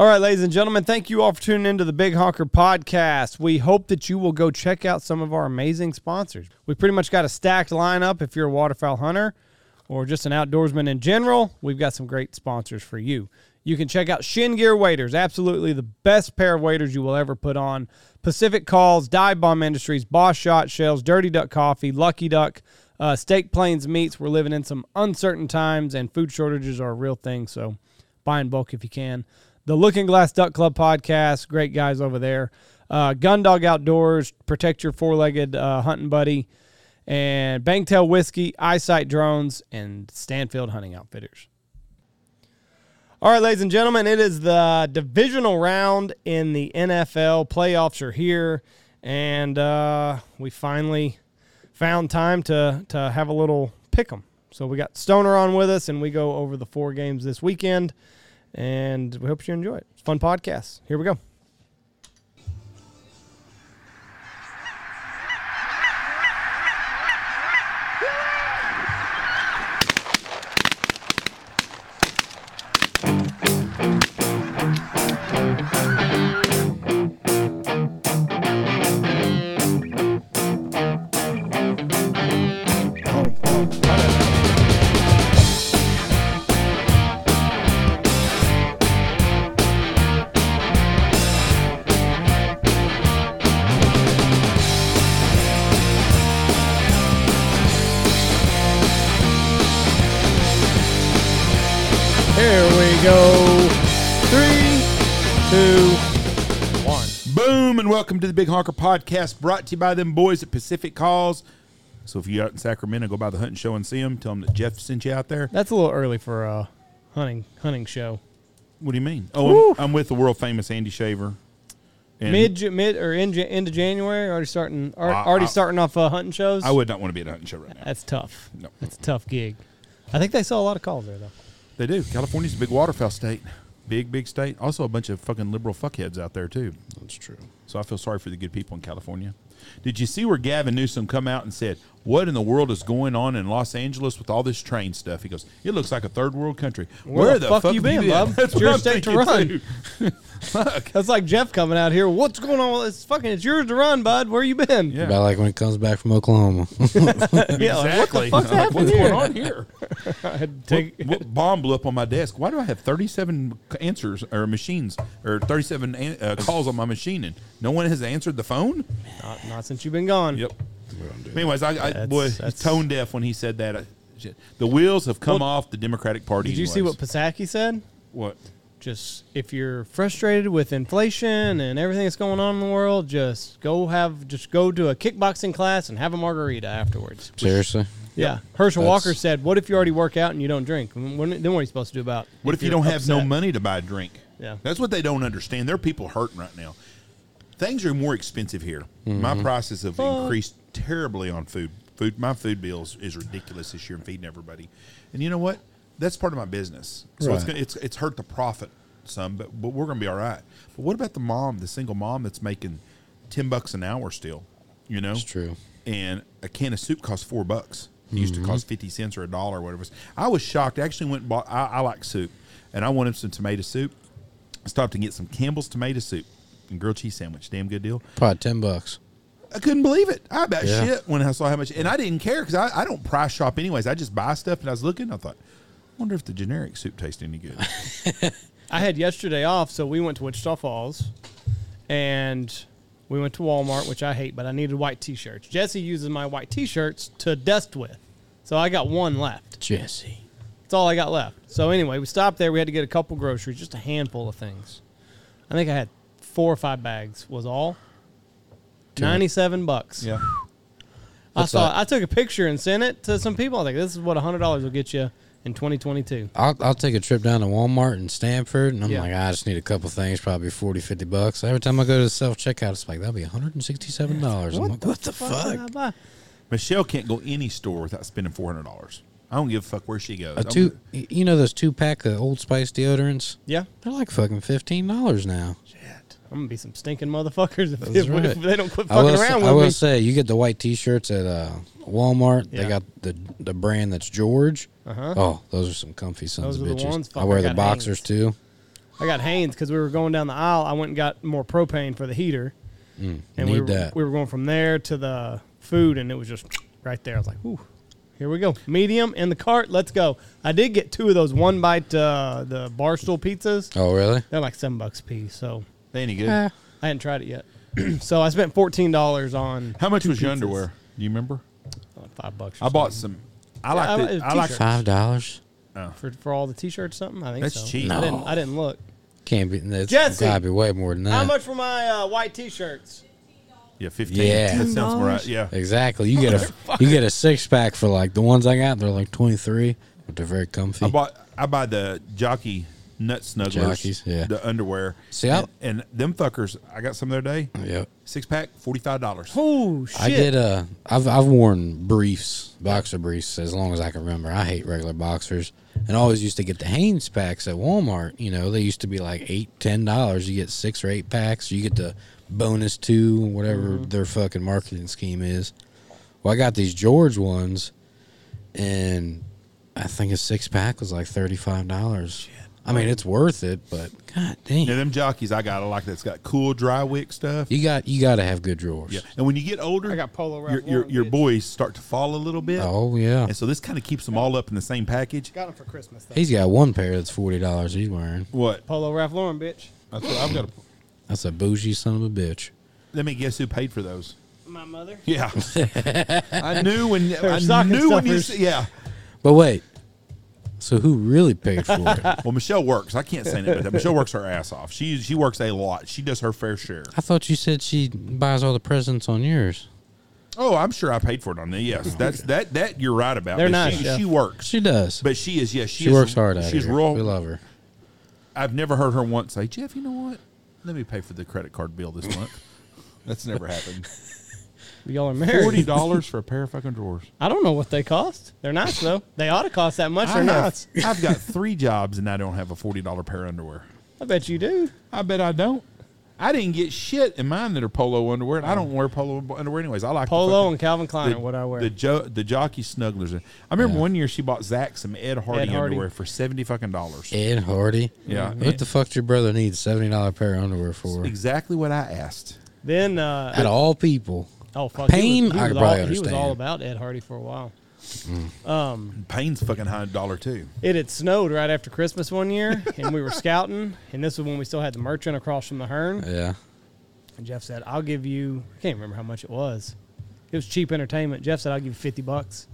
All right, ladies and gentlemen, thank you all for tuning into the Big Honker podcast. We hope that you will go check out some of our amazing sponsors. We pretty much got a stacked lineup if you're a waterfowl hunter or just an outdoorsman in general. We've got some great sponsors for you. You can check out Shin Gear Waders, absolutely the best pair of waders you will ever put on. Pacific Calls, Dive Bomb Industries, Boss Shot Shells, Dirty Duck Coffee, Lucky Duck, uh, Steak Plains Meats. We're living in some uncertain times, and food shortages are a real thing. So buy in bulk if you can. The Looking Glass Duck Club podcast, great guys over there. Uh, Gun Dog Outdoors, protect your four legged uh, hunting buddy. And Bangtail Whiskey, Eyesight Drones, and Stanfield Hunting Outfitters. All right, ladies and gentlemen, it is the divisional round in the NFL. Playoffs are here, and uh, we finally found time to to have a little pick 'em. So we got Stoner on with us, and we go over the four games this weekend, and we hope you enjoy it. Fun podcast. Here we go. The Big Honker Podcast, brought to you by them boys at Pacific Calls. So if you're out in Sacramento, go by the hunting show and see them. Tell them that Jeff sent you out there. That's a little early for a hunting hunting show. What do you mean? Oh, I'm, I'm with the world famous Andy Shaver. And Mid mid or in into January, already starting ar- I- already I- starting off uh, hunting shows. I would not want to be at a hunting show right now. That's tough. No. That's a tough gig. I think they saw a lot of calls there though. They do. California's a big waterfowl state. Big, big state. Also a bunch of fucking liberal fuckheads out there too. That's true. So I feel sorry for the good people in California. Did you see where Gavin Newsom come out and said, "What in the world is going on in Los Angeles with all this train stuff?" He goes, "It looks like a third world country." Where the fuck you have been, bub? That's It's what your state to run. Fuck. That's like Jeff coming out here. What's going on? with It's fucking. It's yours to run, bud. Where you been? Yeah. About like when he comes back from Oklahoma. Yeah, like, what the exactly. fuck's like, What's here? going on here? I had take. what, what bomb blew up on my desk? Why do I have 37 answers or machines or 37 an- uh, calls on my machine and no one has answered the phone? Not, not since you've been gone. Yep. Anyways, I, I That's- boy, he's that's- tone deaf when he said that. I- shit. The wheels have come Well, off the Democratic Party. Did you see what anyways. Psaki said? What? Just if you're frustrated with inflation and everything that's going on in the world, just go have just go to a kickboxing class and have a margarita afterwards. Seriously? Yeah. Herschel That's- Walker said, "What if you already work out and you don't drink? When- when- then what are you supposed to do about? What if, you you're don't have no upset?" money to buy a drink? Yeah. That's what they don't understand. There are people hurting right now. Things are more expensive here. My mm-hmm. prices have increased terribly on food. Food, my food bills is ridiculous this year. and feeding everybody, and you know what? That's part of my business. So it's Right. gonna, it's it's hurt the profit some, but but we're gonna be all right. But what about the mom, the single mom that's making ten bucks an hour still? You know, It's true. and a can of soup costs four bucks. It used to mm-hmm. cost fifty cents or a dollar or whatever. I was shocked. I actually went and bought. I, I like soup, and I wanted some tomato soup. I stopped to get some Campbell's tomato soup and grilled cheese sandwich. Damn good deal. Probably 10 bucks. I couldn't believe it. I about Yeah. shit when I saw how much, and I didn't care because I, I don't price shop anyways. I just buy stuff, and I was looking. I thought, wonder if the generic soup tastes any good. I had yesterday off, so we went to Wichita Falls, and we went to Walmart, which I hate, but I needed white T-shirts. Jesse uses my white T-shirts to dust with, so I got one left. Jesse. That's all I got left. So anyway, we stopped there. We had to get a couple groceries, just a handful of things. I think I had four or five bags. Was all. Ninety-seven bucks. yeah, I What's saw. that? I took a picture and sent it to some people. I think this is what hundred dollars will get you in 2022. I'll, I'll take a trip down to Walmart in Stanford, and I'm Yeah. like, I just need a couple things, probably 40, 50 bucks. Every time I go to the self checkout, it's like, that'll be $167. I'm like, what the fuck? did I buy? Michelle can't go any store without spending four hundred dollars. I don't give a fuck where she goes. A I'm- two, you know those two pack of Old Spice deodorants? Yeah. They're like fucking fifteen dollars now. I'm gonna be some stinking motherfuckers if, if, right. if they don't quit fucking around. say, around I will me. say, you get the white T-shirts at uh, Walmart. Yeah. They got the the brand that's George. Uh-huh. Oh, those are some comfy sons Those of bitches. I wear the boxers hangs. too. I got Hanes because we were going down the aisle. I went and got more propane for the heater, Mm, and we were, that. we were going from there to the food, and it was just right there. I was like, "Ooh, here we go, medium in the cart. Let's go." I did get two of those one bite uh, the barstool pizzas. oh, really? They're like seven bucks a piece, so They any good? I hadn't tried it yet. so I spent fourteen dollars on How much was your pizzas. underwear? Do you remember? like five bucks. or I bought some. I like I- I like. Five dollars? for for all the t-shirts. Something I think That's so. cheap. I didn't. No. I didn't look. Can't be. It's Jesse! gotta be way more than that. How much for my uh, white t-shirts? Yeah, fifteen. Yeah. that sounds right. Yeah, Exactly. You get a you get a six pack for like the ones I got. They're like twenty three, but they're very comfy. I bought. I buy the jockey nut snugglers. Jockeys, yeah. The underwear. See, I- and, and them fuckers. I got some the other day. Yep. Six pack, forty five dollars. Oh shit! I get uh I've I've worn briefs, boxer briefs as long as I can remember. I hate regular boxers. And I always used to get the Hanes packs at Walmart. You know, they used to be like eight, ten dollars. You get six or eight packs. You get the bonus two, whatever their fucking marketing scheme is. Well, I got these George ones, and I think a six pack was like thirty five dollars. I mean, it's worth it, but god damn, Yeah, them jockeys I got. I like that's got cool dry wick stuff. you got you got to have good drawers. Yeah, and when you get older, I got Polo Ralph Your your, Lauren, your bitch. boys start to fall a little bit. Oh yeah, And so this kind of keeps them all up in the same package. got them for Christmas. Though. he's got one pair that's forty dollars. He's wearing. What? Polo Ralph Lauren, bitch. That's what I've got. To, That's a bougie son of a bitch. let me guess who paid for those. My mother. Yeah, I knew when I stocking knew when you stuffers. s- yeah. But wait, so who really paid for it? Well, Michelle works. I can't say that. Michelle works her ass off. She she works a lot. She does her fair share. I thought you said she buys all the presents on yours. Oh, I'm sure I paid for it on there. Yes, oh, that's that that you're right about. They're But nice, She, Jeff. she works, She does. but she is yes. She, she is- works hard at it. She's real. We love her. I've never heard her once say, "Jeff, you know what? Let me pay for the credit card bill this month." That's never happened. Y'all are married. Forty dollars for a pair of fucking drawers. I don't know what they cost. They're nice though. They ought to cost that much. I They're have, nice. I've got three jobs and I don't have a forty dollar pair of underwear. I bet you do. I bet I don't. I didn't get shit in mine that are polo underwear, and I don't wear polo underwear anyways. I like the Polo fucking- and Calvin Klein the, are what I wear. The jo- the jockey snugglers. I remember Yeah. one year she bought Zach some Ed Hardy, Ed Hardy. underwear for seventy fucking dollars. Ed Hardy. Yeah, What the fuck's your brother need seventy dollar pair of underwear for? exactly what I asked. then uh, At all people. Oh fuck, Pain, He was, he I was all, probably he was understand. all about Ed Hardy for a while. Um, Payne's fucking high dollar too. it had snowed right after Christmas one year, and we were scouting, and this was when we still had the merchant across from the Hearn. Yeah. And Jeff said, "I'll give you." I can't remember how much it was. It was cheap entertainment. Jeff said, "I'll give you fifty bucks.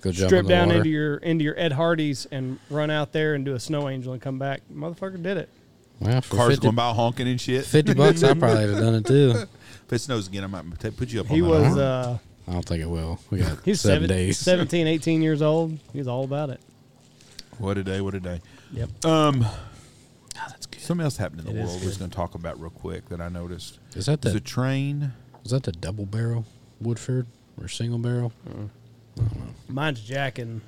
Go jump Strip in the down water. into your into your Ed Hardy's and run out there and do a snow angel and come back." Motherfucker did it. well, for Cars 50, going by honking and shit. 50 bucks, I probably would have done it too. If it snows again, I might ta- put you up. He on that. was uh, I don't think it will. We got he's seven seven, days. 17, 18 years old. He was all about it. What a day! What a day! Yep. Um, Oh, that's good. something else happened in the It is world. I was good. going to talk about real quick that I noticed. Is that There's the train. is that the double barrel Woodford or single barrel? Mine's Jack and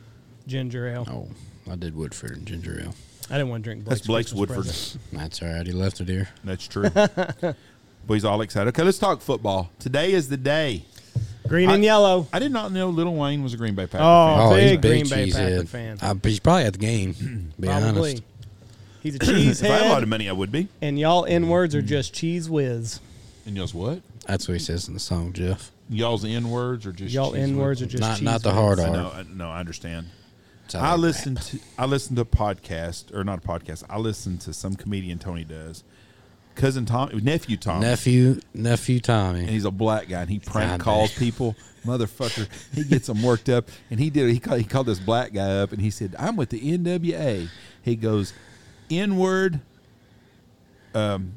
ginger ale. Oh, I did Woodford and ginger ale. I didn't want to drink Blake's That's Blake's Christmas Woodford. present. That's all right. He left it here. That's true. Boys, all excited. Okay, let's talk football. Today is the day. Green and I- yellow. I did not know Lil Wayne was a Green Bay Packer Oh, fan. big Green Bay Packer fan. But he's probably at the game. to Be Probably. honest. He's a If I had a lot of money, I would be. and y'all N words are just cheese whiz. And y'all's what? That's what he says in the song, Jeff. Y'all's N words or just Y'all N words are just Not- cheese not the whiz. hard I R. know. I, no, I understand. I they listen rap. to I listen to a podcast or not a podcast. I listen to some comedian Tony does. Cousin Tom, nephew Tom, nephew nephew Tommy, and Tommy. he's a black guy, and he prank God calls damn. people. Motherfucker, he gets them worked up, and he did. He called, he called this black guy up, and he said, "I'm with the NWA." He goes, "N word, um,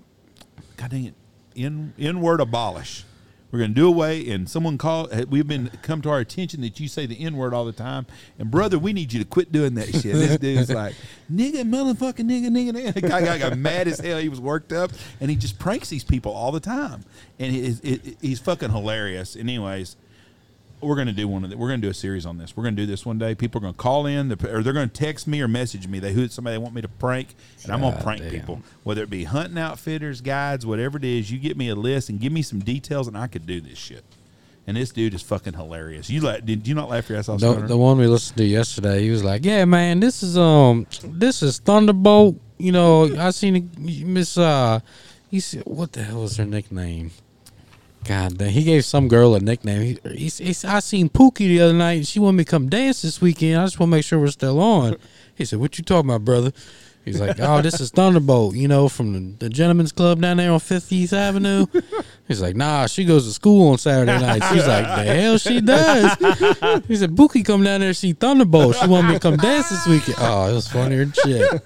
God dang it, N N word abolish." We're going to do away, and someone called. Eh, we've been come to our attention that you say the N word all the time, and brother, we need you to quit doing that shit. This dude's like, nigga, motherfucking nigga, nigga, nigga. The guy, guy got mad as hell. He was worked up, and he just pranks these people all the time, and he's fucking hilarious. Anyways, we're going to do one of the, We're going to do a series on this. We're going to do this one day. People are going to call in, or they're going to text me or message me. They who somebody they want me to prank, and I'm going to prank damn. people. Whether it be hunting outfitters, guides, whatever it is, you get me a list and give me some details, and I could do this shit. and this dude is fucking hilarious. You la- did you not laugh your ass off? The, the one we listened to yesterday, he was like, "Yeah, man, this is um, this is Thunderbolt. You know, I seen Miss uh, he said, what the hell is her nickname? God damn, he gave some girl a nickname. He, he, he I seen Pookie the other night. She wanted me to come dance this weekend. I just want to make sure we're still on. He said, "What you talking about, brother?" He's like, "Oh, this is Thunderbolt. You know, from the, the Gentlemen's Club down there on Fifth East Avenue." He's like, "Nah, she goes to school on Saturday nights." He's like, "The hell she does?" He said, "Pookie come down there to see Thunderbolt. She want me to come dance this weekend." Oh, it was funnier than shit.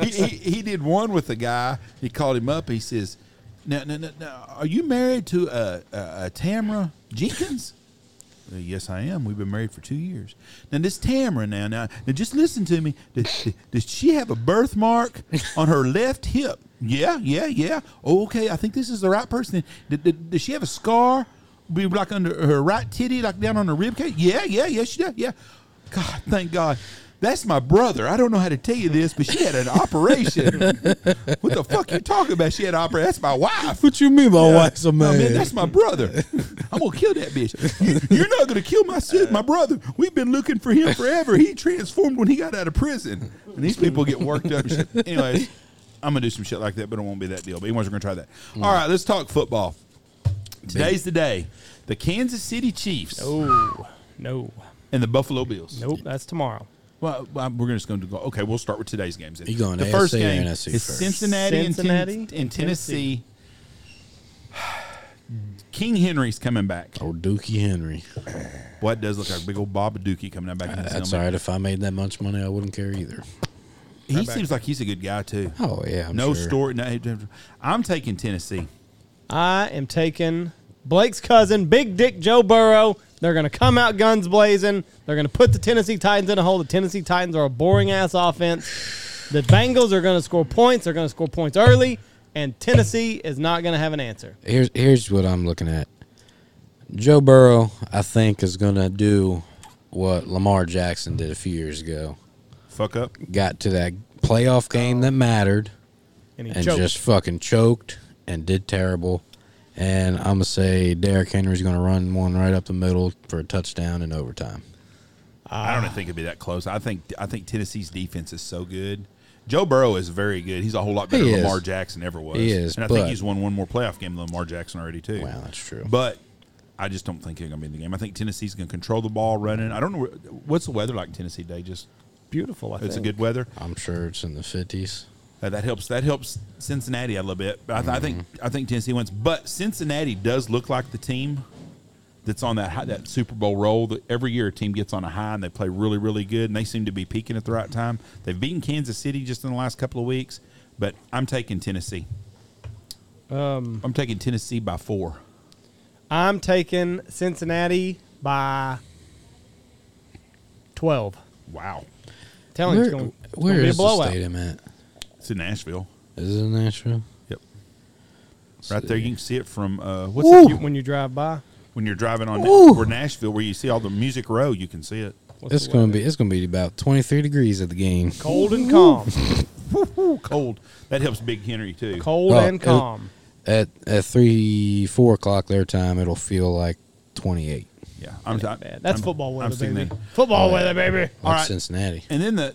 he, he, he did one with a guy. He called him up. He says, "Now, now, now, now are you married to uh, uh, uh, Tamara Jenkins?" "Uh, yes, I am. We've been married for two years. Now, this Tamara, now, now, now, just listen to me. Does, does she have a birthmark on her left hip? Yeah, yeah, yeah. Okay. I think this is the right person. Does, does, does she have a scar? Be like under her right titty, like down on her rib cage? Yeah, yeah, yeah. She does. Yeah. God, thank God. That's my brother. I don't know how to tell you this, but she had an operation. what the fuck you talking about? She had an operation. That's my wife. What you mean, my wife's a No, man? man, that's my brother. I'm gonna kill that bitch. You, are not gonna kill my sis, my brother. We've been looking for him forever. He transformed when he got out of prison. And these people get worked up. And shit. Anyways, I'm gonna do some shit like that, but it won't be that deal. But anyways, we're gonna try that. Mm. All right, let's talk football. Today's the day. The Kansas City Chiefs Oh, no. and the Buffalo Bills. Nope, that's tomorrow. Well, well, we're just going to go. Okay, we'll start with today's games. Then. You going the AFC first or game NFC is first? Cincinnati, and, Cincinnati Ten- and and Tennessee. King Henry's coming back. Old Dookie Henry. What does look like big old Bob Dookie coming out back in his That's helmet. all right. If I made that much money, I wouldn't care either. He seems like he's a good guy too. Oh yeah, I'm no sure. story. No, I'm taking Tennessee. I am taking Blake's cousin, Big Dick Joe Burrow. They're going to come out guns blazing. They're going to put the Tennessee Titans in a hole. The Tennessee Titans are a boring ass offense. The Bengals are going to score points. They're going to score points early, and Tennessee is not going to have an answer. Here's here's what I'm looking at. Joe Burrow, I think, is gonna do what Lamar Jackson did a few years ago. Fuck up. Got to that playoff game that mattered And he and just fucking choked and did terrible. And I'm gonna say Derrick Henry's gonna run one right up the middle for a touchdown in overtime. I don't think it'd be that close. I think I think Tennessee's defense is so good. Joe Burrow is very good. He's a whole lot better He than is. Lamar Jackson ever was. He is, and I think he's won one more playoff game than Lamar Jackson already too. Wow, that's true. But I just don't think they're going to be in the game. I think Tennessee's going to control the ball running. I don't know what's the weather like in Tennessee day. Just beautiful. I it's a good weather. I'm sure it's in the fifties. Uh, that helps. That helps Cincinnati a little bit. But I, th- I think I think Tennessee wins. But Cincinnati does look like the team that's on that high, that Super Bowl roll. That every year a team gets on a high and they play really really good and they seem to be peaking at the right time. They've beaten Kansas City just in the last couple of weeks. But I'm taking Tennessee. Um, I'm taking Tennessee by four. I'm taking Cincinnati by twelve. Wow. Telling you, Where, it's going, it's going to be a is the blowout. stadium at? It's in Nashville. Is it in Nashville? Yep. Right there, you can see it from uh, what's Woo. it, You- when you drive by, when you're driving on Woo. or Nashville, where you see all the Music Row. You can see it. what's It's the gonna weather? be it's gonna be about 23 degrees at the game. cold and calm. Cold. That helps Big Henry too. Cold Oh, and it- calm. At at three four o'clock their time, it'll feel like 28. Yeah, I'm That ain't bad. That's I'm- football I'm weather, baby. that. Football Oh, weather, baby. Like All right. Cincinnati. And then the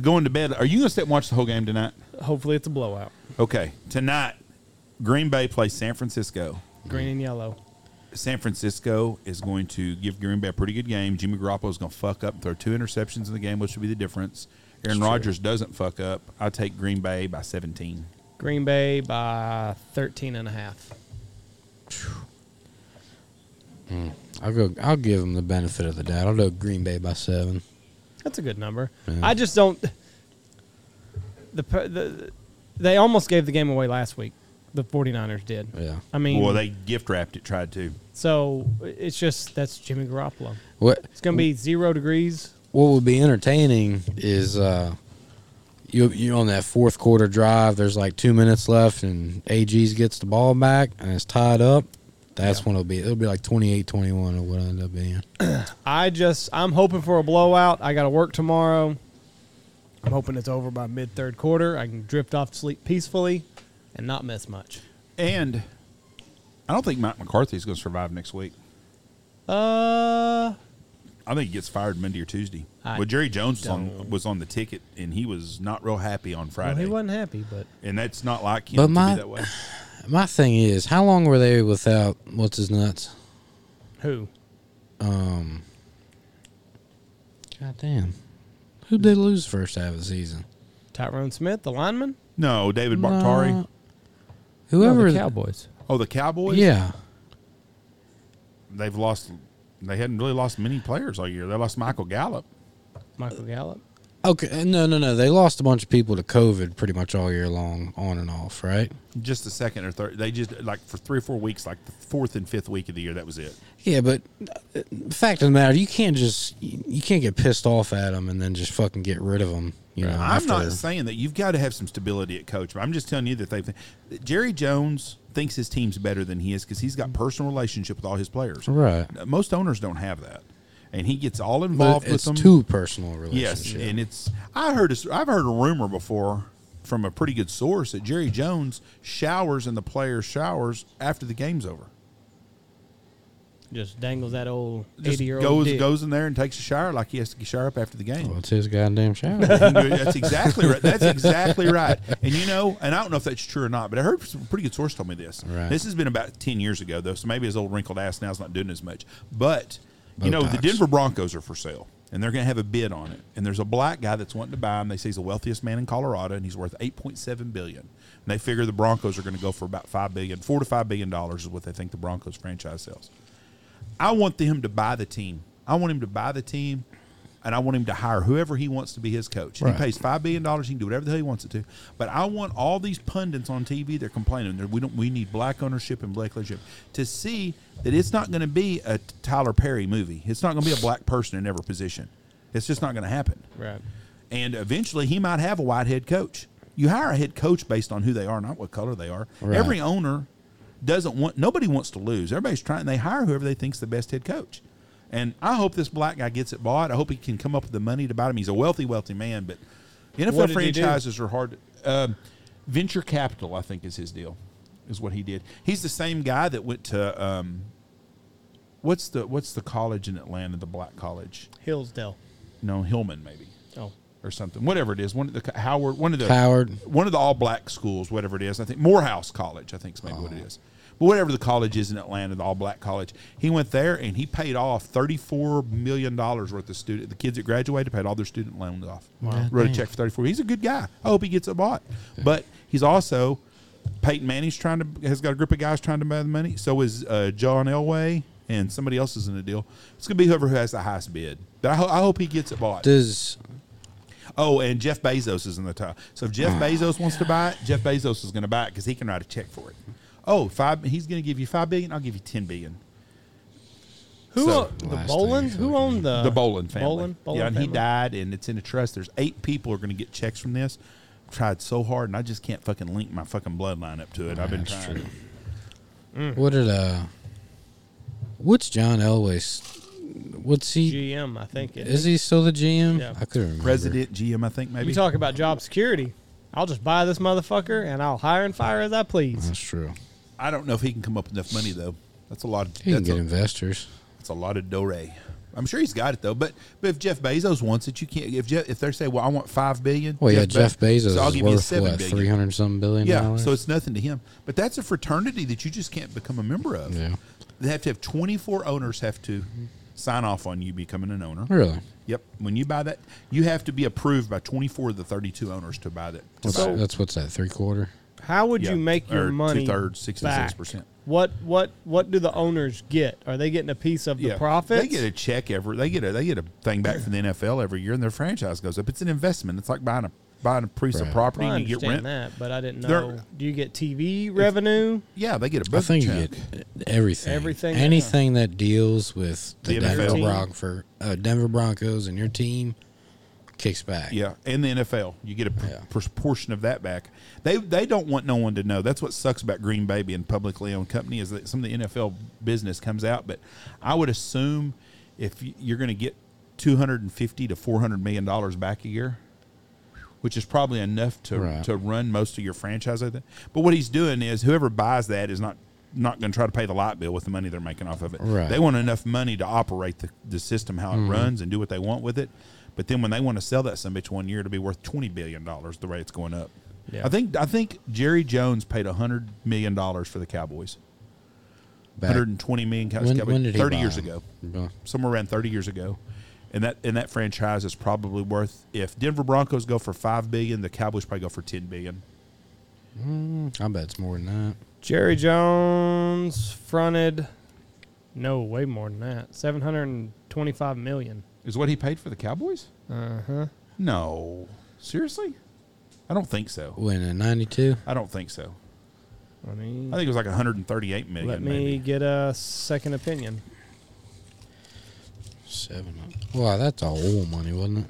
going to bed. Are you going to sit and watch the whole game tonight? Hopefully, it's a blowout. Okay, tonight, Green Bay plays San Francisco. Green and yellow. San Francisco is going to give Green Bay a pretty good game. Jimmy Garoppolo is going to fuck up and throw two interceptions in the game, which would be the difference. Aaron Rodgers doesn't fuck up. I take Green Bay by 17. Green Bay by 13 and a half. Hmm. I'll go. I'll give them the benefit of the doubt. I'll go Green Bay by seven. That's a good number. Yeah. I just don't. The, the They almost gave the game away last week. The 49ers did. Yeah. I mean, well, they gift wrapped it, tried to. so it's just that's Jimmy Garoppolo. What It's going to be zero degrees. What would be entertaining is uh, you you on that fourth quarter drive. There's like two minutes left, and AG's gets the ball back, and it's tied up. That's when it'll be. It'll be like 28-21 or what I end up being. I just I'm hoping for a blowout. I got to work tomorrow. I'm hoping it's over by mid third quarter. I can drift off to sleep peacefully and not miss much. And I don't think Matt McCarthy is going to survive next week. Uh, I think he gets fired Monday or Tuesday. I well, Jerry Jones was on, was on the ticket, and he was not real happy on well, Friday. he wasn't happy, but and that's not like him But to my- be that way. My thing is, how long were they without what's his nuts? who? Um, God damn, who'd they lose first half of the season? Tyron Smith, the lineman. No, David Bakhtiari. No. Whoever. no, the Cowboys. Oh, the Cowboys. yeah, they've lost. They hadn't really lost many players all year. They lost Michael Gallup. Michael Gallup. Okay, no, no, no. They lost a bunch of people to COVID pretty much all year long, on and off, right? Just the second or third. They just like for three or four weeks, like the fourth and fifth week of the year. That was it. Yeah, but uh, fact of the matter, you can't just you can't get pissed off at them and then just fucking get rid of them. You know, I'm after- not saying that you've got to have some stability at coach, but I'm just telling you that they Jerry Jones thinks his team's better than he is because he's got personal relationship with all his players. right. Most owners don't have that, and he gets all But involved with it's them. too personal relationship. yes, and it's I heard a, I've heard a rumor before from a pretty good source that Jerry Jones showers in the players' showers after the game's over. Just dangles that old eighty-year-old goes dick. goes in there and takes a shower like he has to shower up after the game. Well, it's his goddamn shower. That's exactly right. That's exactly right. And you know, and I don't know if that's true or not, but I heard some pretty good source told me this. Right. This has been about ten years ago though, so maybe his old wrinkled ass now is not doing as much. But you know, the Denver Broncos are for sale, and they're going to have a bid on it. And there's a black guy that's wanting to buy him. They say he's the wealthiest man in Colorado, and he's worth eight point seven billion. And they figure the Broncos are going to go for about five billion, four to five billion dollars is what they think the Broncos franchise sells. I want them to buy the team. I want him to buy the team, and I want him to hire whoever he wants to be his coach. Right. He pays five billion dollars. He can do whatever the hell he wants it to. But I want all these pundits on TV. They're complaining that we don't. We need black ownership and black leadership to see that it's not going to be a Tyler Perry movie. It's not going to be a black person in every position. It's just not going to happen. Right. And eventually, he might have a white head coach. You hire a head coach based on who they are, not what color they are. Right. Every owner doesn't want. Nobody wants to lose. Everybody's trying. They hire whoever they think's the best head coach. And I hope this black guy gets it bought. I hope he can come up with the money to buy him. He's a wealthy, wealthy man, but NFL did he do? franchises are hard. Um, venture capital, I think, is his deal. Is what he did. He's the same guy that went to um, what's the what's the college in Atlanta, the black college? Hillsdale. No, Hillman maybe Oh, or something. Whatever it is, one of the Howard, one of the Howard. one of the all black schools, whatever it is. I think Morehouse College, I think is maybe what it is. But whatever the college is in Atlanta, the all black college, he went there and he paid off thirty four million dollars worth of student. The kids that graduated paid all their student loans off. Wow. Wrote a check for thirty four. He's a good guy. I hope he gets it bought. But he's also Peyton Manning's trying to has got a group of guys trying to buy the money. So is uh, John Elway and somebody else is in the deal. It's gonna be whoever who has the highest bid. But I, ho- I hope he gets it bought. Does Oh, and Jeff Bezos is in the top. So if Jeff Bezos wants to buy it, Jeff Bezos is going to buy it because he can write a check for it. Oh, five. He's going to give you five billion. I'll give you ten billion. who So- o- the Last Bowlen? thing Who fucking- owned the the Bowlen family. Bowlen, Bowlen yeah, and he family? died, and it's in a trust. There's eight people are going to get checks from this. I've Tried so hard, and I just can't fucking link my fucking bloodline up to it. I've been That's trying. true. what did uh? What's John Elway's? What's he? GM? I think it Is he still the GM? Yeah. I couldn't remember. President, GM, I think maybe. You talk about job security. I'll just buy this motherfucker and I'll hire and fire as I please. That's true. I don't know if he can come up with enough money though. That's a lot. Of, He can get a, investors. that's a lot of dore. I'm sure he's got it though. But but if Jeff Bezos wants it, you can't. If Jeff, if they say, well, I want five billion. Well, yeah, Jeff Bezos so I'll is give you worth seven what three hundred something billion Yeah, dollars. so it's nothing to him. But that's a fraternity that you just can't become a member of. yeah, They have to have 24 owners have to sign off on you becoming an owner. really. Yep. When you buy that, you have to be approved by 24 of the 32 owners to buy that. To What's, buy that's what's that three quarter. How would Yeah, you make your or money? two-thirds, 66%. What what what do the owners get? Are they getting a piece of the Yeah. profits? They get a check every. They get a they get a thing back from the NFL every year, and their franchise goes up. It's an investment. It's like buying a buying a piece of property Well, and you get understand rent. that, but I didn't They're- know. Do you get TV revenue? Yeah, they get a I big think you get everything. Everything, Anything that deals with the, The Denver, NFL. Bronco, uh, Denver Broncos and your team kicks back. Yeah, and the NFL, you get a p- Yeah. portion of that back. They they don't want no one to know. That's what sucks about Green Bay being publicly owned company is that some of the NFL business comes out. But I would assume if you're going to get two hundred and fifty to four hundred million dollars back a year, which is probably enough to Right. to run most of your franchise. I think. But what he's doing is whoever buys that is not not going to try to pay the light bill with the money they're making off of it. Right. They want enough money to operate the, the system how it Mm-hmm. runs and do what they want with it. But then when they want to sell that some bitch one year, it'll be worth twenty billion dollars the way it's going up. Yeah. I think I think Jerry Jones paid hundred million dollars for the Cowboys. Back- Hundred and twenty million Cow- when, Cowboys. when did he thirty buy years him? ago, Uh, somewhere around thirty years ago, and that and that franchise is probably worth if Denver Broncos go for five billion, the Cowboys probably go for ten billion. I bet it's more than that. Jerry Jones fronted, no, way more than that. Seven hundred and twenty-five million. Is what he paid for the Cowboys? Uh huh. No, seriously, I don't think so. When in '92, I don't think so. I mean, I think it was like 138 million. let me maybe. get a second opinion. seven. Wow, that's all old money, wasn't it?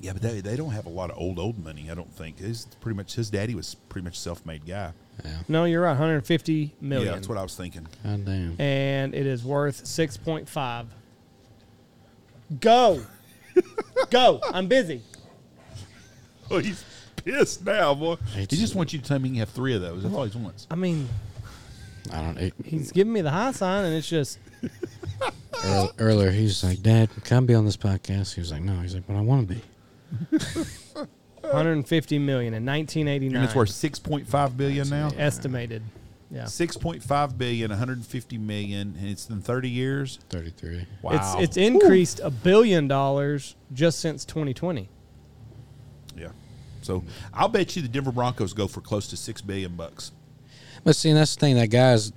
Yeah, but they, they don't have a lot of old old money. I don't think. His pretty much his daddy was pretty much self made guy. Yeah. No, you're right. 150 million. Yeah, that's what I was thinking. God damn. and it is worth 6.5. Go. Go. I'm busy. Oh, he's pissed now, boy. He just wants you to tell me he can have three of those. That's all he wants. I mean, I don't. It, he's giving me the high sign, and it's just earl- earlier, he was like, "Dad, can I be on this podcast?" He was like, "No." He's like, "But I want to be." 150 million in 1989. And it's worth 6.5 billion now. estimated. Yeah. 6.5 billion, 150 million, and it's in 30 years. Thirty-three. Wow. It's it's increased a billion dollars just since 2020. yeah. So I'll bet you the Denver Broncos go for close to six billion bucks. But see, that's the thing. That guy's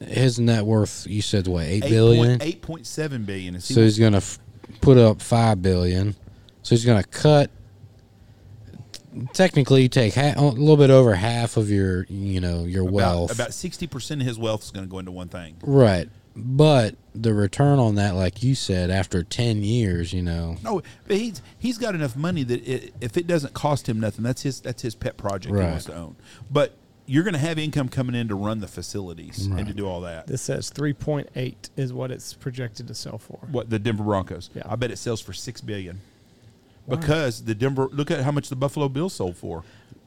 his net worth. You said what? Eight billion. 8.7 billion. And see So he's gonna f- put up five billion. So he's gonna cut. Technically, you take ha- a little bit over half of your, you know, your wealth. About, about 60% of his wealth is going to go into one thing. right, but the return on that, like you said, after ten years, you know, No, but he's he's got enough money that it, if it doesn't cost him nothing, that's his that's his pet project he wants to own. But you're going to have income coming in to run the facilities and to do all that. This says 3.8 is what it's projected to sell for. What the Denver Broncos? Yeah. I bet it sells for six billion. Because the Denver, look at how much the Buffalo Bills sold for.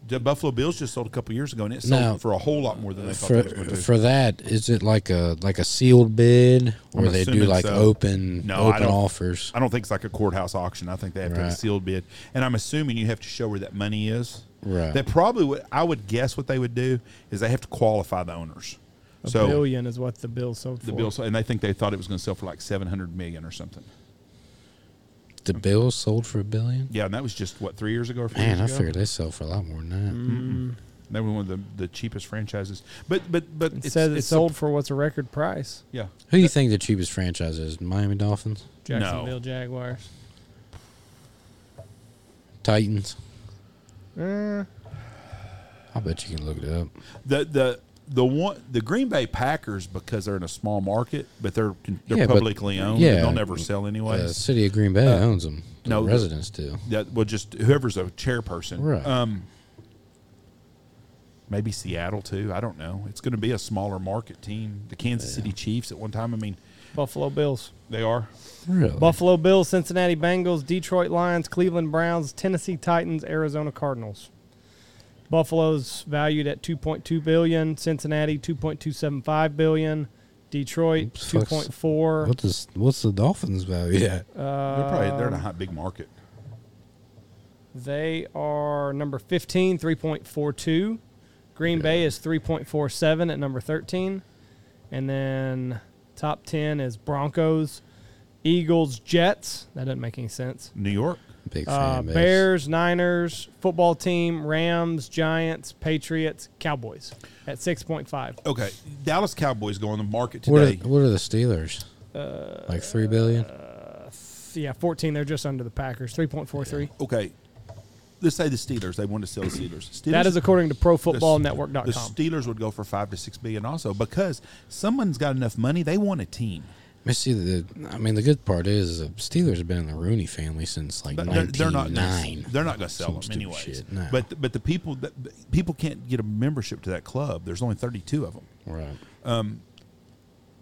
The Buffalo Bills just sold a couple years ago, and it sold Now, for a whole lot more than they thought for they was going to. for that, is it like a like a sealed bid, or I'm they do like so. open No, open don't- offers? I don't think it's like a courthouse auction. I think they have to have a sealed bid, and I'm assuming you have to show where that money is. Right. That probably what I would guess what they would do is they have to qualify the owners. A so billion is what the bill sold the for. bill, and they think they thought it was going to sell for like 700 million or something. The Bills sold for a billion. Yeah, and that was just what three years ago or four Man, I years ago. figured they sell for a lot more than that. Mm. They were one of the, the cheapest franchises. But but but It it's, says it it's sold for what's a record price. yeah. Who do you think the cheapest franchise is? Miami Dolphins, Jacksonville Jaguars. Titans. Uh, I bet you can look it up. The the the one the Green Bay Packers because they're in a small market, but they're they're Yeah, but- publicly owned. yeah. they'll never sell anyway. The city of Green Bay Uh, owns them. The no, the- residents do. that well, just whoever's a chairperson, Right. Um, maybe Seattle too. I don't know. It's going to be a smaller market team. The Kansas City Chiefs at one time. I mean, Buffalo Bills. they are. Really? Buffalo Bills, Cincinnati Bengals, Detroit Lions, Cleveland Browns, Tennessee Titans, Arizona Cardinals. Buffalo's valued at 2.2 billion, Cincinnati 2.275 billion, Detroit Oops, 2.4. What does what's the Dolphins value at? Uh, They're probably they're in a hot big market. They are number 15, 3.42. Green Bay is 3.47 at number 13. And then top 10 is Broncos, Eagles, Jets. That doesn't make any sense. New York. Big Uh, fan base. Bears, Niners, football team, Rams, Giants, Patriots, Cowboys at 6.5. Okay, Dallas Cowboys go on the market What are, today. what are the Steelers? Uh, like three billion. Yeah, 14. They're just under the Packers, 3.43. okay, let's say the Steelers. They want to sell the Steelers. Steelers That is according to the, the Steelers would go for five to six billion also because someone's got enough money. They want a team. I see the. I mean, the good part is the Steelers have been in the Rooney family since like they're, nineteen they're not. Gonna, nine. they're not going to sell them stupid anyways. no. But but the people that people can't get a membership to that club. There's only 32 of them. Right. Um,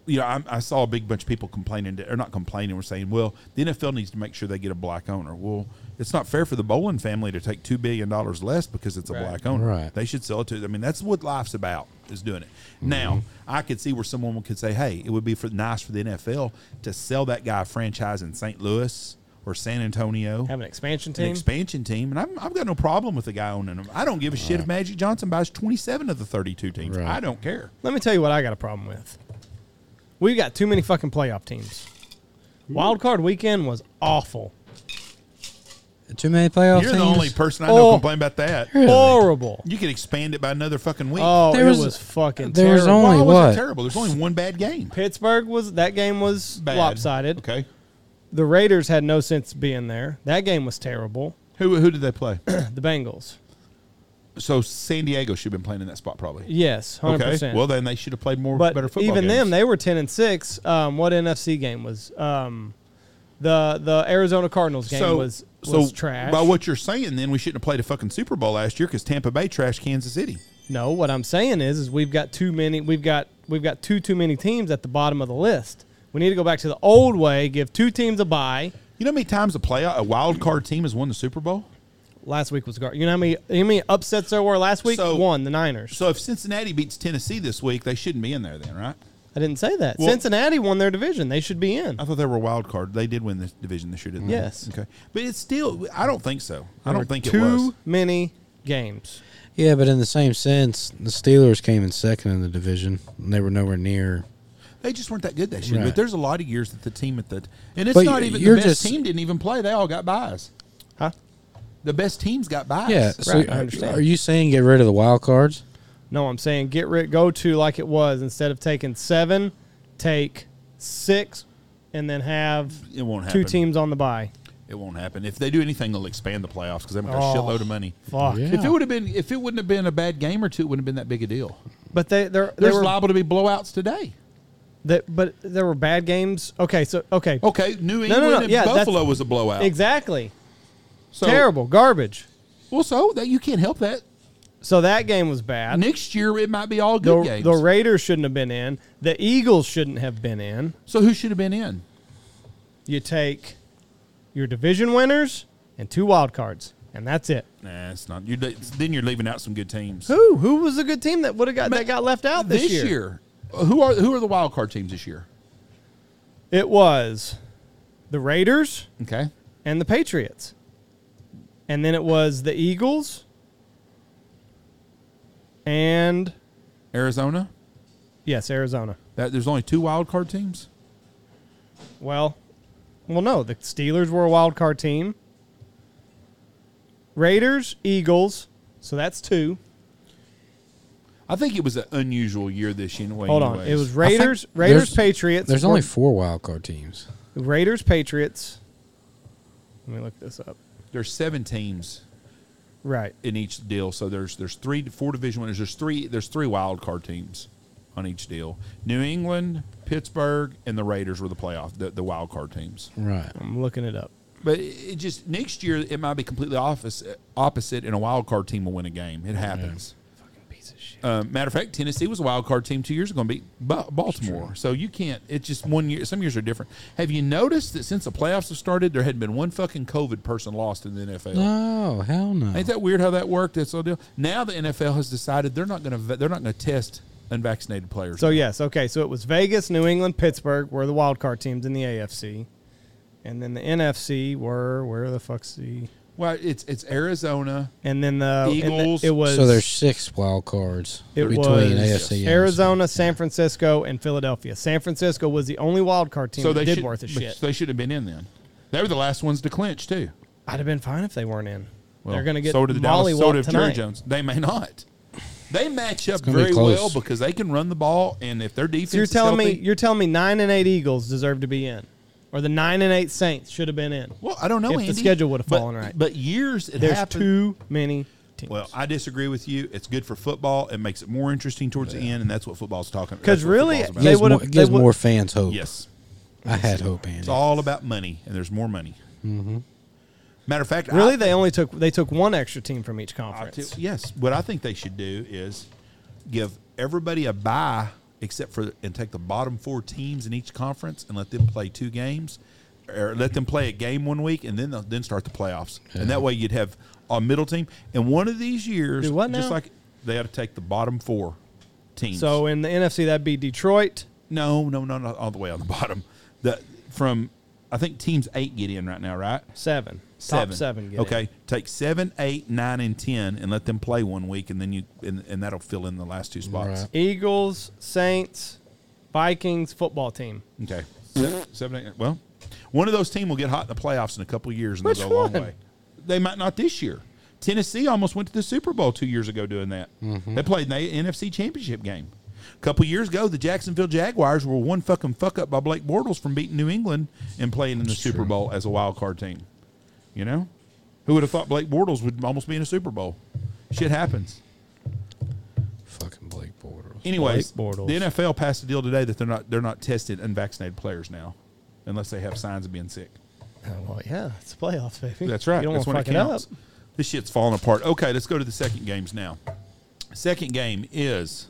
you know, I, I saw a big bunch of people complaining, or not complaining, we're saying, well, the NFL needs to make sure they get a black owner. Well, it's not fair for the Bowlen family to take two billion dollars less because it's a Right. black owner. Right. They should sell it to. I mean, that's what life's about is doing it. Now, mm-hmm. I could see where someone could say, hey, it would be for nice for the NFL to sell that guy a franchise in St. Louis or San Antonio. Have an expansion team. an expansion team, and I'm, I've got no problem with the guy owning them. I don't give a shit if Magic Johnson buys 27 of the 32 teams. Right. I don't care. Let me tell you what I got a problem with. We've got too many fucking playoff teams. Wild card weekend was awful. Too many playoff You're teams. the only person I know Oh. complain about that. Really? Horrible. You could expand it by another fucking week. Oh, There it was- was, fucking there was terrible. only- Why was what? it terrible? There's only one bad game. Pittsburgh was that game was Bad. lopsided. Okay. The Raiders had no sense being there. That game was terrible. Who who did they play? The Bengals. so San Diego should have been playing in that spot probably. Yes, hundred Okay. percent. Well, then they should have played more but better football. even them, games. they were ten and six. Um, what NFC game was? Um, the the Arizona Cardinals game so was was so trash. by what you're saying, then we shouldn't have played a fucking Super Bowl last year because Tampa Bay trashed Kansas City. No, what I'm saying is, is we've got too many. We've got we've got two too many teams at the bottom of the list. We need to go back to the old way. Give two teams a bye. You know how many times a play a wild card team has won the Super Bowl? Last week was gar- you know how many how many upsets there were last week? So- One, the Niners. So if Cincinnati beats Tennessee this week, they shouldn't be in there then, right? I didn't say that. Well- Cincinnati won their division. They should be in. I thought they were a wild card. They did win this division this year, didn't they? Yes. Okay. But it's still I don't think so. I don't think too it was. many games. Yeah, but in the same sense, the Steelers came in second in the division. And they were nowhere near. They just weren't that good that year. Right. But there's a lot of years that the team at the and it's But not even you're the best just- team didn't even play. They all got buys. Huh? The best teams got buys. Yeah, so Right, I are- understand. Are you saying get rid of the wild cards? No, I'm saying get rid, go to like it was instead of taking seven, take six, and then have It won't two teams on the bye. It won't happen. If they do anything, they'll expand the playoffs because they've got Oh. a shitload of money. Fuck. Yeah. If it would have been, if it wouldn't have been a bad game or two, it wouldn't have been that big a deal. But they they're, they There's were liable to be blowouts today. they, but there were bad games. Okay, so okay, Okay, New no, England no, and yeah, that's- Buffalo was a blowout. exactly So- terrible garbage. Well, so that you can't help that. So that game was bad. Next year it might be all The, good games. the Raiders shouldn't have been in. The Eagles shouldn't have been in. so who should have been in? You take your division winners and two wild cards, and that's it. Nah, it's not. You're, then you're leaving out some good teams. Who who was a good team that would have got that got left out this, year. Uh, Who are who are the wild card teams this year? It was the Raiders Okay, and the Patriots. And then it was the Eagles and Arizona. yes, Arizona. That there's only two wild card teams. Well, well no, the Steelers were a wild card team. Raiders, Eagles, so that's two. I think it was an unusual year this year. Anyway, Hold on. anyways. It was Raiders, there's- Raiders, Patriots. There's only four wild card teams. Raiders, Patriots. Let me look this up. there's seven teams Right. in each deal. So there's there's three four division winners. There's three there's three wild card teams on each deal. New England, Pittsburgh, and the Raiders were the playoff the, the wild card teams. Right. I'm looking it up. But it it just next year it might be completely opposite, opposite, and a wild card team will win a game. It happens. Fucking piece of shit. Uh, matter of fact, Tennessee was a wild card team two years ago and beat Ba- Baltimore. So you can't. It's just one year. Some years are different. Have you noticed that since the playoffs have started, there hadn't been one fucking COVID person lost in the NFL? No, hell no. Ain't that weird how that worked? That's the deal. Now the NFL has decided they're not going to they're not going to test unvaccinated players. So yes, okay. So it was Vegas, New England, Pittsburgh were the wild card teams in the AFC, and then the NFC were where the fuck's the well, it's it's Arizona. and then the and the- Eagles. it was so there's six wild cards it between was AFC and Arizona, San Francisco, and Philadelphia. San Francisco was the only wild card team So that they did should, worth a shit. They should have been in then. They were the last ones to clinch too. I'd have been fine if they weren't in. Well, They're going to get so did the Molly Dallas, so did tonight. Jerry Jones. They may not. They match up gonna be very close. well because they can run the ball, and if their defense So you're is telling healthy, me you're telling me nine and eight Eagles deserve to be in, or the nine and eight Saints should have been in. well, I don't know if the schedule would have but- fallen right. But years it There's happened. too many teams. Well, I disagree with you. It's good for football. It makes it more interesting towards the end, and that's what football's talking. about. 'Cause That's what really, football's about. they gives, would've- more, gives more fans hope. yes, I had hope, Andy. it's all about money, and there's more money. Mm-hmm. Matter of fact, really, I, they only took they took one extra team from each conference. tell- yes. What I think they should do is give everybody a bye except for and take the bottom four teams in each conference and let them play two games, or let them play a game one week and then then start the playoffs. And that way you'd have a middle team. And one of these years, Do what just like they had to take the bottom four teams. So in the NFC, that'd be Detroit. no, no, no, not all the way on the bottom. The from I think teams eight get in right now, right? Seven. Top seven. Get okay, in. take seven, eight, nine, and ten, and let them play one week, and then you and, and that'll fill in the last two spots. Right. Eagles, Saints, Vikings, football team. Okay, seven, seven, eight. Well, one of those teams will get hot in the playoffs in a couple of years, and Which they'll go a long one? way. They might not this year. Tennessee almost went to the Super Bowl two years ago doing that. Mm-hmm. They played in the NFC Championship game. A couple years ago, the Jacksonville Jaguars were one fucking fuck up by Blake Bortles from beating New England and playing in the Super Bowl as a wild card team. You know, who would have thought Blake Bortles would almost be in a Super Bowl? Shit happens. Fucking Blake Bortles. Anyways, Blake Bortles. the NFL passed a deal today that they're not they're not tested unvaccinated players now, unless they have signs of being sick. Oh, well, yeah, it's playoffs, baby. That's right. You don't That's when it it counts. up. This shit's falling apart. Okay, let's go to the second games now. Second game is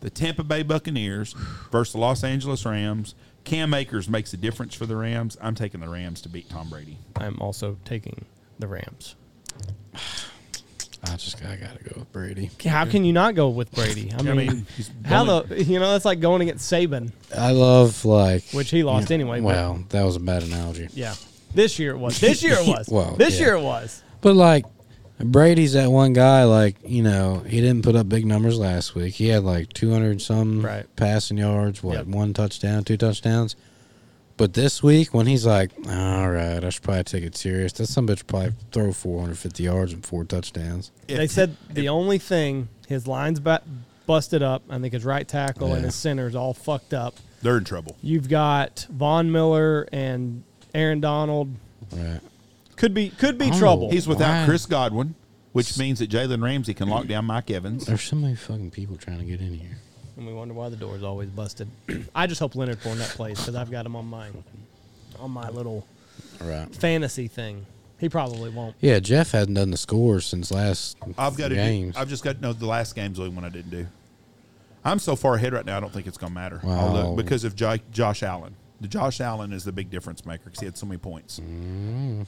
the Tampa Bay Buccaneers versus the Los Angeles Rams. Cam Akers makes a difference for the Rams. I'm taking the Rams to beat Tom Brady. I'm also taking the Rams. I just I gotta go with Brady. How can you not go with Brady? I mean, mean, he's how the you know that's like going against Saban, I love like which he lost anyway. but- Well, that was a bad analogy. yeah, this year it was. This year it was. Well, this yeah. year it was. But like Brady's that one guy. Like you know, he didn't put up big numbers last week. He had like two hundred some Right. passing yards. What Yep. one touchdown, two touchdowns. But this week, when he's like, "All right, I should probably take it serious," that some bitch probably throw four hundred fifty yards and four touchdowns. if- they said the only thing his lines ba- busted up. I think his right tackle and Yeah. his center's all fucked up. they're in trouble. You've got Von Miller and Aaron Donald. Right. Could be could be Oh. trouble. He's without Why? Chris Godwin, which means that Jalen Ramsey can lock down Mike Evans. There's so many fucking people trying to get in here. and we wonder why the door's always busted. I just hope Leonard Fournette plays because I've got him on my on my little Right. fantasy thing. He probably won't. Yeah, Jeff hasn't done the scores since last I've got to. Do, games. I've just got to know the last game's the only one I didn't do. I'm so far ahead right now. I don't think it's going to matter. I'll Wow. look because of Jo- Josh Allen. The Josh Allen is the big difference maker because he had so many points. Mm.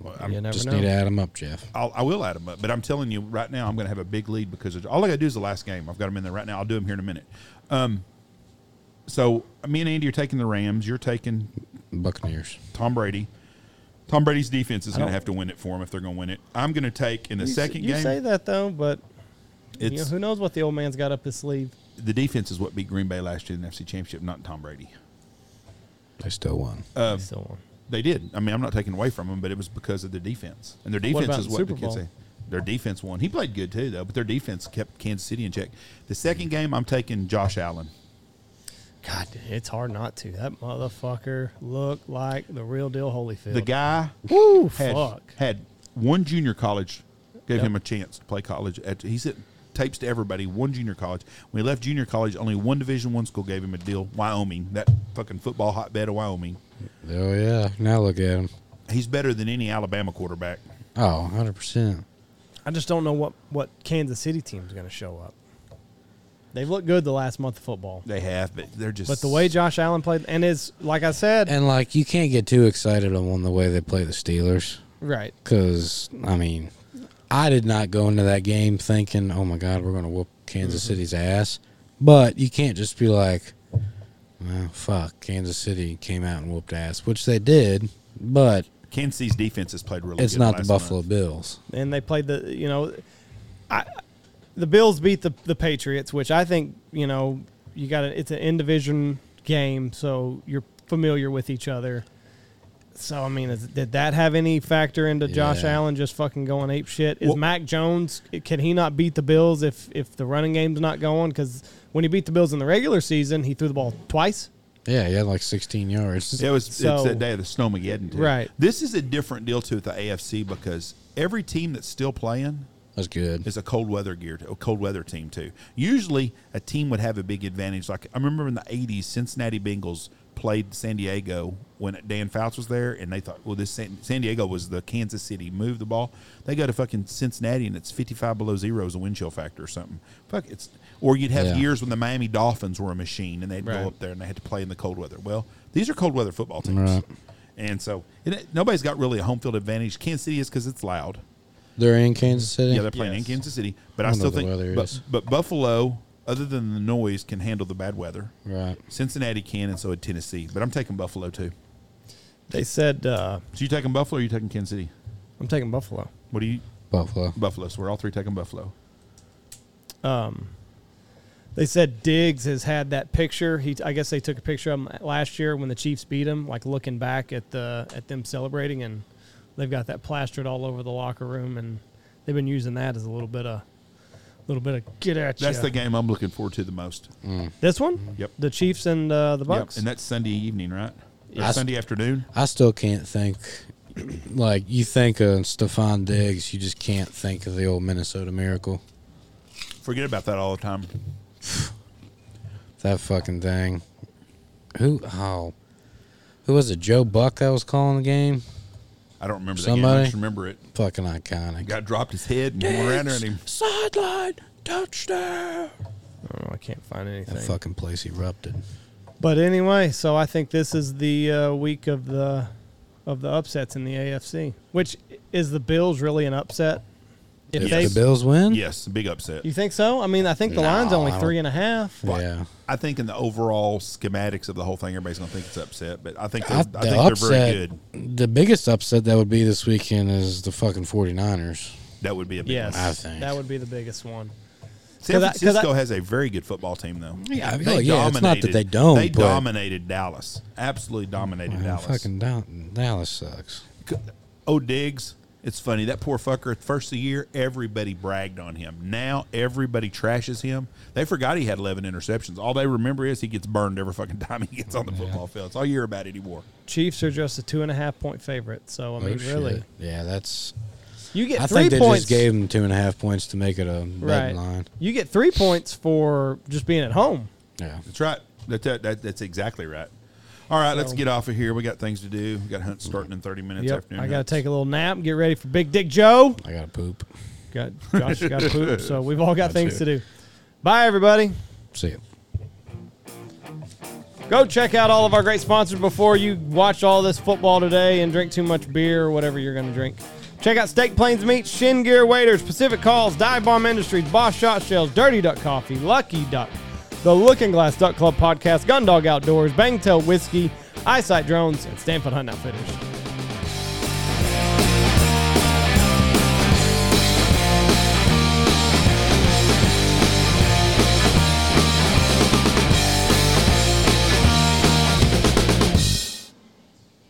Well, I'm- You never Just know. need to add them up, Jeff. I'll, I will add them up, but I'm telling you right now, I'm going to have a big lead because of, all I got to do is the last game. I've got them in there right now. I'll do them here in a minute. Um, so me and Andy are taking the Rams. You're taking Buccaneers. Tom Brady. Tom Brady's defense is going to have to win it for him if they're going to win it. I'm going to take in the You s- second you game. say that though, but you know, it's who knows what the old man's got up his sleeve? the defense is what beat Green Bay last year in the NFC Championship, not Tom Brady. They still won. Um, He still won. They did. I mean, I'm not taking away from them, but it was because of their defense, and their defense about is what Super the kids Bowl? say. Their defense won. He played good too, though, but their defense kept Kansas City in check. The second game, I'm taking Josh Allen. God, it's hard not to. That motherfucker looked like the real deal Holyfield. The guy Woo, had fuck. had one junior college gave Yep. him a chance to play college. At, he sent tapes to everybody. One junior college. When he left junior college, only one Division One school gave him a deal. Wyoming, that fucking football hotbed of Wyoming. Oh yeah. Now look at him. He's better than any Alabama quarterback. Oh, 100 percent. I just don't know what what Kansas City team's going to show up. They've looked good the last month of football, They have, but they're just. but the way Josh Allen played and is like I said, And like you can't get too excited on the way they play the Steelers right? because I mean, I did not go into that game thinking, "Oh my God, we're going to whoop Kansas Mm-hmm. City's ass." But you can't just be like, well, "Fuck, Kansas City came out and whooped ass," which they did. But Kansas City's defense has played really. Well. It's good not the Buffalo month. Bills. and they played the you know, I the Bills beat the the Patriots, which I think you know you got a, it's an in division game, so you're familiar with each other. So I mean, is, did that have any factor into Josh Yeah. Allen just fucking going ape shit? Is Well- Mac Jones can he not beat the Bills if if the running game's not going? Because when he beat the Bills in the regular season, he threw the ball twice. Yeah, he had like 16 yards. It was So- it's that day of the Snowmageddon, too. Right. This is a different deal too with the AFC because every team that's still playing That's good. is a cold weather gear, a cold weather team too. Usually, a team would have a big advantage. Like I remember in the '80s, Cincinnati Bengals played San Diego when Dan Fouts was there, and they thought, well, this San, San Diego was the Kansas City move the ball. They go to fucking Cincinnati, and it's fifty five below zero as a wind chill factor or something. Fuck, it's or you'd have Yeah. years when the Miami Dolphins were a machine, and they'd Right. go up there and they had to play in the cold weather. Well, these are cold weather football teams, Right. and so it, nobody's got really a home field advantage. Kansas City is because it's loud. They're in Kansas City. Yeah, they're playing in Kansas City, but I, I still think, but, but Buffalo, other than the noise, can handle the bad weather. right. Cincinnati can, and so did Tennessee. But I'm taking Buffalo too. They said uh, So you taking Buffalo? or you taking Kansas City? I'm taking Buffalo. What do you Buffalo. Buffalo? So we're all three taking Buffalo. Um, they said Diggs has had that picture. He, I guess they took a picture of him last year when the Chiefs beat him, like looking back at the at them celebrating, and they've got that plastered all over the locker room, and they've been using that as a little bit of, little bit of get at you. That's ya. the game I'm looking forward to the most. This one, Yep. the Chiefs and uh, the Bucks. Yep. And that's Sunday evening, right? Or I- Sunday afternoon. I still can't think. Like you think of Stefon Diggs, you just can't think of the old Minnesota Miracle. Forget about that all the time. That fucking thing. Who? Oh, who was it? Joe Buck that was calling the game. I don't remember that game. I just remember it. Fucking iconic. Guy dropped his head and went around there and sideline touchdown. oh, I can't find anything. That fucking place erupted. But anyway, so I think this is the uh, week of the of the upsets in the AFC. Which is the Bills really an upset? If If they, the Bills win, yes, big upset. you think so? I mean, I think the No, line's only I don't- three and a half. Well, yeah. I think in the overall schematics of the whole thing, everybody's gonna think it's upset, but I think they're, I, I, the think they're very upset, good. the biggest upset that would be this weekend is the fucking 49ers. That would be a big Yes, one. I think. that would be the biggest one. San 'Cause I- 'cause Francisco I- has a very good football team, though. Yeah, oh, yeah, it's not that they don't, They but- dominated Dallas. Absolutely dominated Man, Dallas. fucking Dal- Dallas sucks. Oh, Diggs. It's funny that poor fucker. At first of the year, everybody bragged on him. Now everybody trashes him. They forgot he had 11 interceptions. All they remember is he gets burned every fucking time he gets on the football field. It's all you hear about anymore. Chiefs are just a two and a half point favorite. So I Oh, mean, shit. really, Yeah, that's. you get I three think they points. just gave them two and a half points to make it a right. line. You get three points for just being at home. Yeah. That's right. That, that, that- that's exactly right. All right, let's get off of here. We got things to do. We got hunt starting in 30 minutes. Yep. Afternoon I got to take a little nap and get ready for Big Dick Joe. I got to poop. Got Josh got to poop. So we've all got Got things to. to do. Bye, everybody. See you. Go check out all of our great sponsors before you watch all this football today and drink too much beer or whatever you're going to drink. Check out Steak Plains Meats, Shin Gear Waiters, Pacific Calls, Dive Bomb Industries, Boss Shot Shells, Dirty Duck Coffee, Lucky Duck, the Looking Glass Duck Club Podcast, Gundog Outdoors, Bangtail Whiskey, Eyesight Drones, and Stanford Hunt Outfitters.